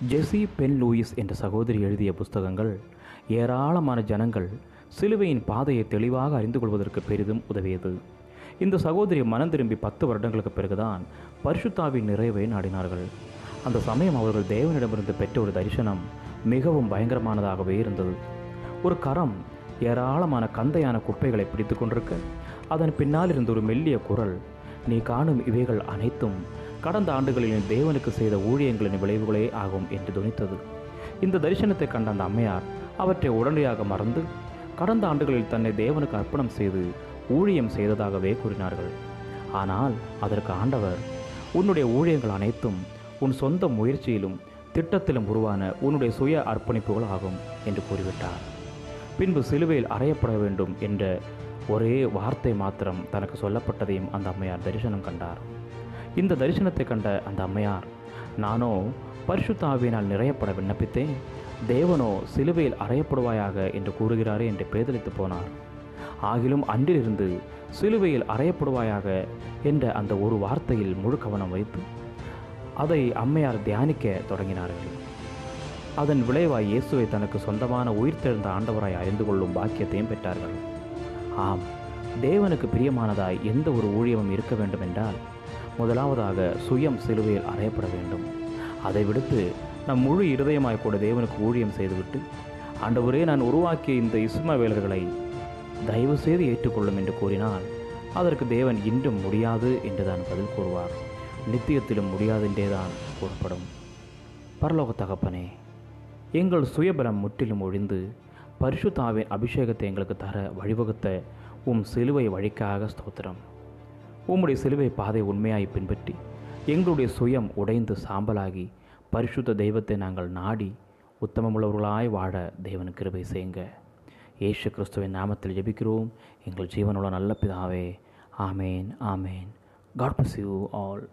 ஜெசி pen Lewis என்ற சகோதரி எழுதிய புஸ்தகங்கள் ஏராளமான ஜனங்கள் சிலுவையின் பாதையை தெளிவாக அறிந்து கொள்வதற்கு பெரிதும் உதவியது. இந்த சகோதரி மனம் திரும்பி பத்து வருடங்களுக்கு பிறகுதான் பரிசுத்தாவின் நிறைவை நாடினார்கள். அந்த சமயம் அவர்கள் தேவனிடமிருந்து பெற்ற ஒரு தரிசனம் மிகவும் பயங்கரமானதாகவே இருந்தது. ஒரு கரம் ஏராளமான கந்தையான குப்பைகளை பிடித்து கொண்டிருக்க அதன் பின்னால் இருந்த ஒரு மெல்லிய குரல் நீ காணும் இவைகள் அனைத்தும் கடந்த ஆண்டுகளில் தேவனுக்கு செய்த ஊழியங்களின் விளைவுகளே ஆகும் என்று துணித்தது. இந்த தரிசனத்தை கண்ட அந்த அம்மையார் அவற்றை உடனடியாக மறந்து கடந்த ஆண்டுகளில் தன்னை தேவனுக்கு அர்ப்பணம் செய்து ஊழியம் செய்ததாகவே கூறினார்கள். ஆனால் அதற்கு ஆண்டவர் உன்னுடைய ஊழியங்கள் அனைத்தும் உன் சொந்த முயற்சியிலும் திட்டத்திலும் உருவான உன்னுடைய சுய அர்ப்பணிப்புகள் ஆகும் என்று கூறிவிட்டார். பின்பு சிலுவையில் அறையப்பட வேண்டும் என்ற ஒரே வார்த்தை மாத்திரம் தனக்கு சொல்லப்பட்டதையும் அந்த அம்மையார் தரிசனம் கண்டார். இந்த தரிசனத்தை கண்ட அந்த அம்மையார் நானோ பரிசுத்தாவினால் நிறையப்பட விண்ணப்பித்தேன். தேவனோ சிலுவையில் அறையப்படுவாயாக என்று கூறுகிறாரே என்று பேதலித்து போனார். ஆகிலும் அன்றிலிருந்து சிலுவையில் அறையப்படுவாயாக என்ற அந்த ஒரு வார்த்தையில் முழு கவனம் வைத்து அதை அம்மையார் தியானிக்க தொடங்கினார்கள். அதன் விளைவாய் இயேசுவை தனக்கு சொந்தமான உயிர்த்தெழுந்த ஆண்டவராய் அறிந்து கொள்ளும் பாக்கியத்தையும் பெற்றார்கள். ஆம் தேவனுக்கு பிரியமானதாய் எந்த ஒரு ஊழியமும் இருக்க வேண்டும் என்றால் முதலாவதாக சுயம் சிலுவையில் அறையப்பட வேண்டும். அதை விடுத்து நம் முழு இருதயமாய் கூட தேவனுக்கு ஊழியம் செய்துவிட்டு ஆண்டவரே நான் உருவாக்கிய இந்த இஸ்மவேலர்களை தயவு செய்து ஏற்றுக்கொள்ளும் என்று கூறினால் அதற்கு தேவன் இன்றும் முடியாது என்று தான் பதில் கூறுவார். நித்தியத்திலும் முடியாதென்றே தான் கூறப்படும். பரலோக தகப்பனே எங்கள் சுயபலம் முற்றிலும் ஒழிந்து பரிசுத்தாவின் அபிஷேகத்தை எங்களுக்கு தர வழிவகுத்த உம் சிலுவை வழிக்காக ஸ்தோத்திரம். உம்முடைய சிலுவை பாதை உண்மையாய் பின்பற்றி எங்களுடைய சுயம் உடைந்து சாம்பலாகி பரிசுத்த தெய்வத்தை நாங்கள் நாடி உத்தமமுள்ளவர்களாய் வாழ தேவன் கிருபை செய்யுங்க. ஏசு கிறிஸ்துவின் நாமத்தில் ஜெபிக்கிறோம். எங்கள் ஜீவனுள்ள நல்ல பிதாவே amen amen. God bless all